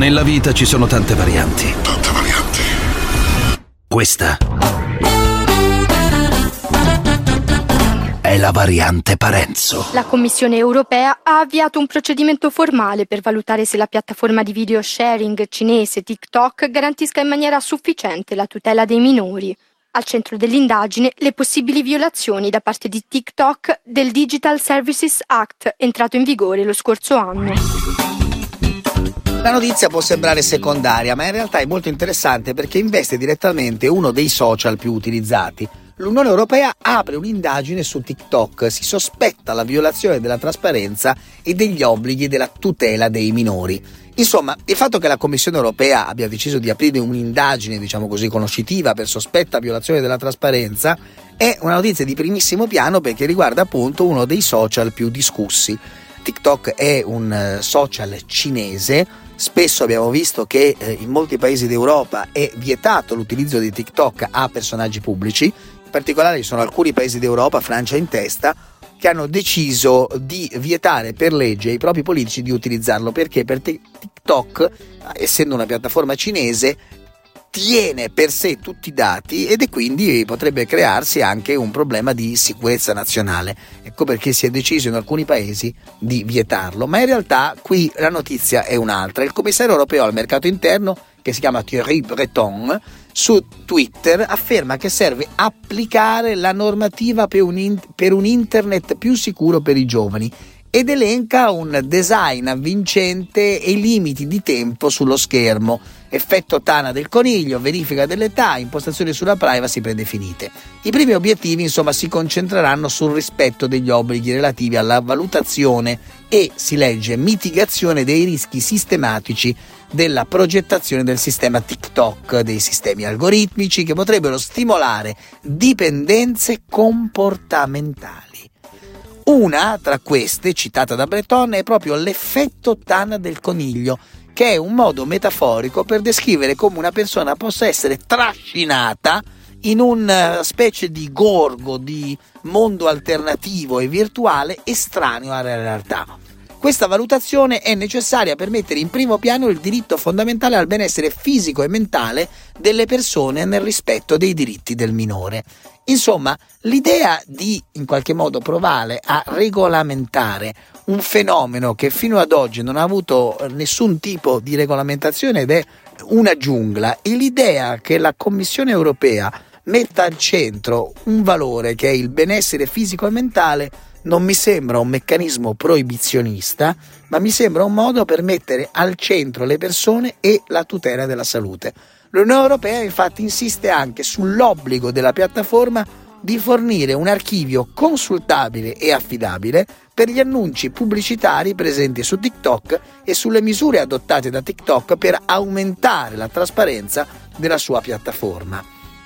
Nella vita ci sono tante varianti. Tante varianti. Questa è la variante Parenzo. La Commissione europea ha avviato un procedimento formale per valutare se la piattaforma di video sharing cinese TikTok garantisca in maniera sufficiente la tutela dei minori. Al centro dell'indagine le possibili violazioni da parte di TikTok del Digital Services Act entrato in vigore lo scorso anno. La notizia può sembrare secondaria, ma in realtà è molto interessante perché investe direttamente uno dei social più utilizzati. L'Unione Europea apre un'indagine su TikTok, si sospetta la violazione della trasparenza e degli obblighi della tutela dei minori. Insomma, il fatto che la Commissione europea abbia deciso di aprire un'indagine, diciamo così, conoscitiva per sospetta violazione della trasparenza è una notizia di primissimo piano perché riguarda appunto uno dei social più discussi. TikTok è un eh, social cinese, spesso abbiamo visto che eh, in molti paesi d'Europa è vietato l'utilizzo di TikTok a personaggi pubblici, in particolare ci sono alcuni paesi d'Europa, Francia in testa, che hanno deciso di vietare per legge ai propri politici di utilizzarlo. Perché? Per TikTok, essendo una piattaforma cinese, tiene per sé tutti i dati ed è quindi potrebbe crearsi anche un problema di sicurezza nazionale. Ecco perché si è deciso in alcuni paesi di vietarlo, ma in realtà qui la notizia è un'altra. Il commissario europeo al mercato interno, che si chiama Thierry Breton, su Twitter afferma che serve applicare la normativa per un, in- per un internet più sicuro per i giovani ed elenca un design avvincente e limiti di tempo sullo schermo, effetto tana del coniglio, verifica dell'età, impostazioni sulla privacy predefinite. I primi obiettivi insomma si concentreranno sul rispetto degli obblighi relativi alla valutazione e, si legge, mitigazione dei rischi sistematici della progettazione del sistema TikTok, dei sistemi algoritmici che potrebbero stimolare dipendenze comportamentali. Una tra queste, citata da Breton, è proprio l'effetto tana del coniglio, che è un modo metaforico per descrivere come una persona possa essere trascinata in una specie di gorgo di mondo alternativo e virtuale estraneo alla realtà. Questa valutazione è necessaria per mettere in primo piano il diritto fondamentale al benessere fisico e mentale delle persone nel rispetto dei diritti del minore. Insomma, l'idea di in qualche modo provare a regolamentare un fenomeno che fino ad oggi non ha avuto nessun tipo di regolamentazione ed è una giungla e l'idea che la Commissione europea metta al centro un valore che è il benessere fisico e mentale non mi sembra un meccanismo proibizionista, ma mi sembra un modo per mettere al centro le persone e la tutela della salute. L'Unione Europea infatti insiste anche sull'obbligo della piattaforma di fornire un archivio consultabile e affidabile per gli annunci pubblicitari presenti su TikTok e sulle misure adottate da TikTok per aumentare la trasparenza della sua piattaforma.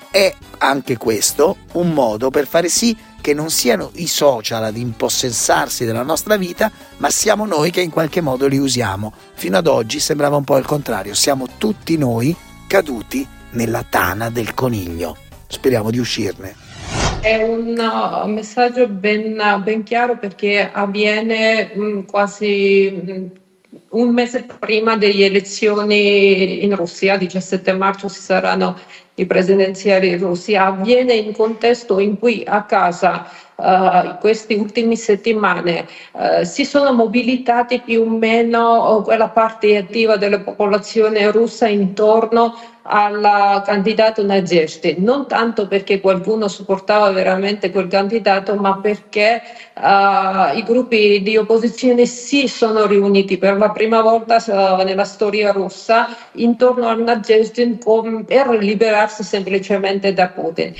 È anche questo un modo per fare sì che non siano i social ad impossessarsi della nostra vita, ma siamo noi che in qualche modo li usiamo. Fino ad oggi sembrava un po' il contrario, siamo tutti noi caduti nella tana del coniglio. Speriamo di uscirne. È un messaggio ben, ben, chiaro perché avviene mm, quasi mm, un mese prima delle elezioni in Russia, 17 marzo ci saranno i presidenziali russi, avviene in contesto in cui a casa uh, queste ultime settimane uh, si sono mobilitati più o meno quella parte attiva della popolazione russa intorno al candidato Nadezhdi, non tanto perché qualcuno supportava veramente quel candidato, ma perché uh, i gruppi di opposizione si sono riuniti per la prima volta nella storia russa intorno al Nadezhdi per liberarsi semplicemente da Putin.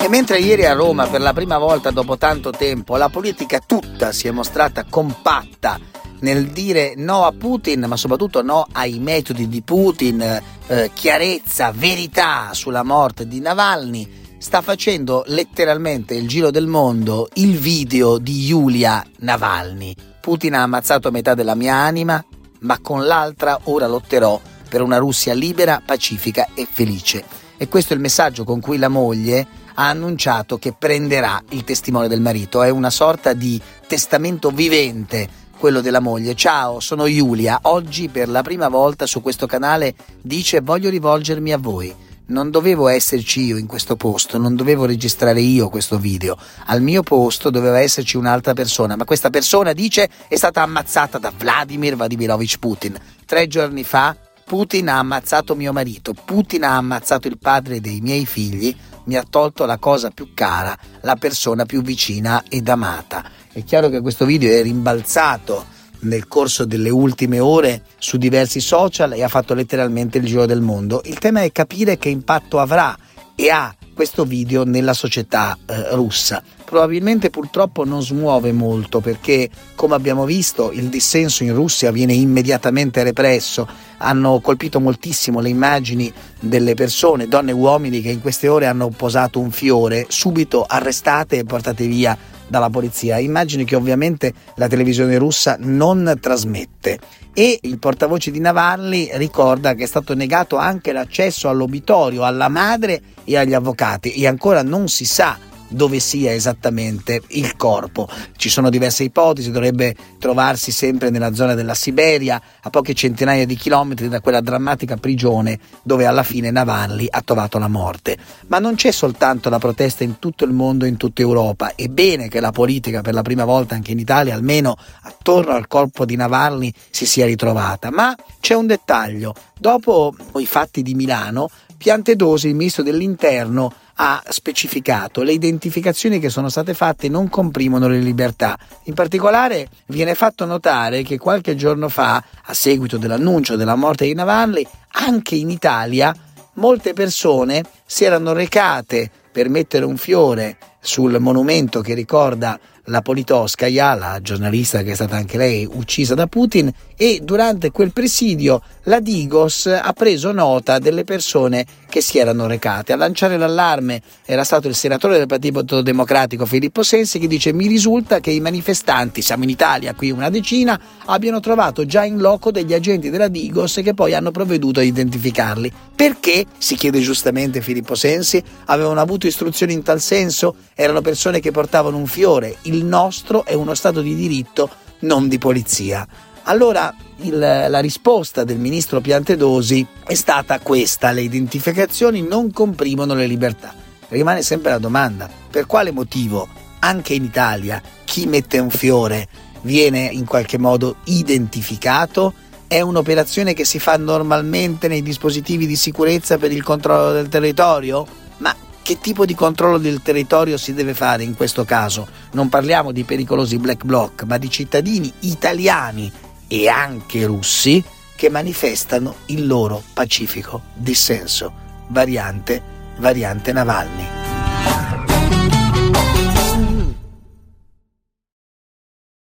E mentre ieri a Roma, per la prima volta dopo tanto tempo, la politica tutta si è mostrata compatta nel dire no a Putin, ma soprattutto no ai metodi di Putin, eh, chiarezza, verità sulla morte di Navalny, sta facendo letteralmente il giro del mondo il video di Yulia Navalny. Putin ha ammazzato metà della mia anima, ma con l'altra ora lotterò per una Russia libera, pacifica e felice. E questo è il messaggio con cui la moglie ha annunciato che prenderà il testimone del marito. È una sorta di testamento vivente quello della moglie. Ciao, sono Giulia. Oggi per la prima volta su questo canale dice voglio rivolgermi a voi. Non dovevo esserci io in questo posto, non dovevo registrare io questo video. Al mio posto doveva esserci un'altra persona, ma questa persona dice è stata ammazzata da Vladimir Vladimirovich Putin. Tre giorni fa Putin ha ammazzato mio marito, Putin ha ammazzato il padre dei miei figli, mi ha tolto la cosa più cara, la persona più vicina ed amata. È chiaro che questo video è rimbalzato nel corso delle ultime ore su diversi social e ha fatto letteralmente il giro del mondo. Il tema è capire che impatto avrà e ha questo video nella società eh, russa. Probabilmente purtroppo non smuove molto perché, come abbiamo visto, il dissenso in Russia viene immediatamente represso. Hanno colpito moltissimo le immagini delle persone, donne e uomini, che in queste ore hanno posato un fiore, subito arrestate e portate via dalla polizia. Immagini che ovviamente la televisione russa non trasmette e il portavoce di Navalny ricorda che è stato negato anche l'accesso all'obitorio alla madre e agli avvocati e ancora non si sa dove sia esattamente il corpo. Ci sono diverse ipotesi, dovrebbe trovarsi sempre nella zona della Siberia, a poche centinaia di chilometri da quella drammatica prigione dove alla fine Navalny ha trovato la morte. Ma non c'è soltanto la protesta in tutto il mondo, in tutta Europa. È bene che la politica per la prima volta anche in Italia, almeno attorno al corpo di Navalny, si sia ritrovata. Ma c'è un dettaglio. Dopo i fatti di Milano, Piantedosi, il ministro dell'Interno, ha specificato le identificazioni che sono state fatte non comprimono le libertà. In particolare viene fatto notare che qualche giorno fa, a seguito dell'annuncio della morte di Navalny, anche in Italia molte persone si erano recate per mettere un fiore sul monumento che ricorda la Politoskaya, la giornalista che è stata anche lei uccisa da Putin, e durante quel presidio la Digos ha preso nota delle persone che si erano recate. A lanciare l'allarme era stato il senatore del Partito Democratico Filippo Sensi che dice mi risulta che i manifestanti, siamo in Italia qui una decina, abbiano trovato già in loco degli agenti della Digos che poi hanno provveduto a identificarli. Perché, si chiede giustamente Filippo Sensi, avevano avuto istruzioni in tal senso? Erano persone che portavano un fiore. Il nostro è uno Stato di diritto, non di polizia. Allora il, la risposta del ministro Piantedosi è stata questa, le identificazioni non comprimono le libertà. Rimane sempre la domanda, per quale motivo anche in Italia chi mette un fiore viene in qualche modo identificato? È un'operazione che si fa normalmente nei dispositivi di sicurezza per il controllo del territorio? Ma che tipo di controllo del territorio si deve fare in questo caso? Non parliamo di pericolosi black bloc, ma di cittadini italiani e anche russi che manifestano il loro pacifico dissenso. Variante, variante Navalny.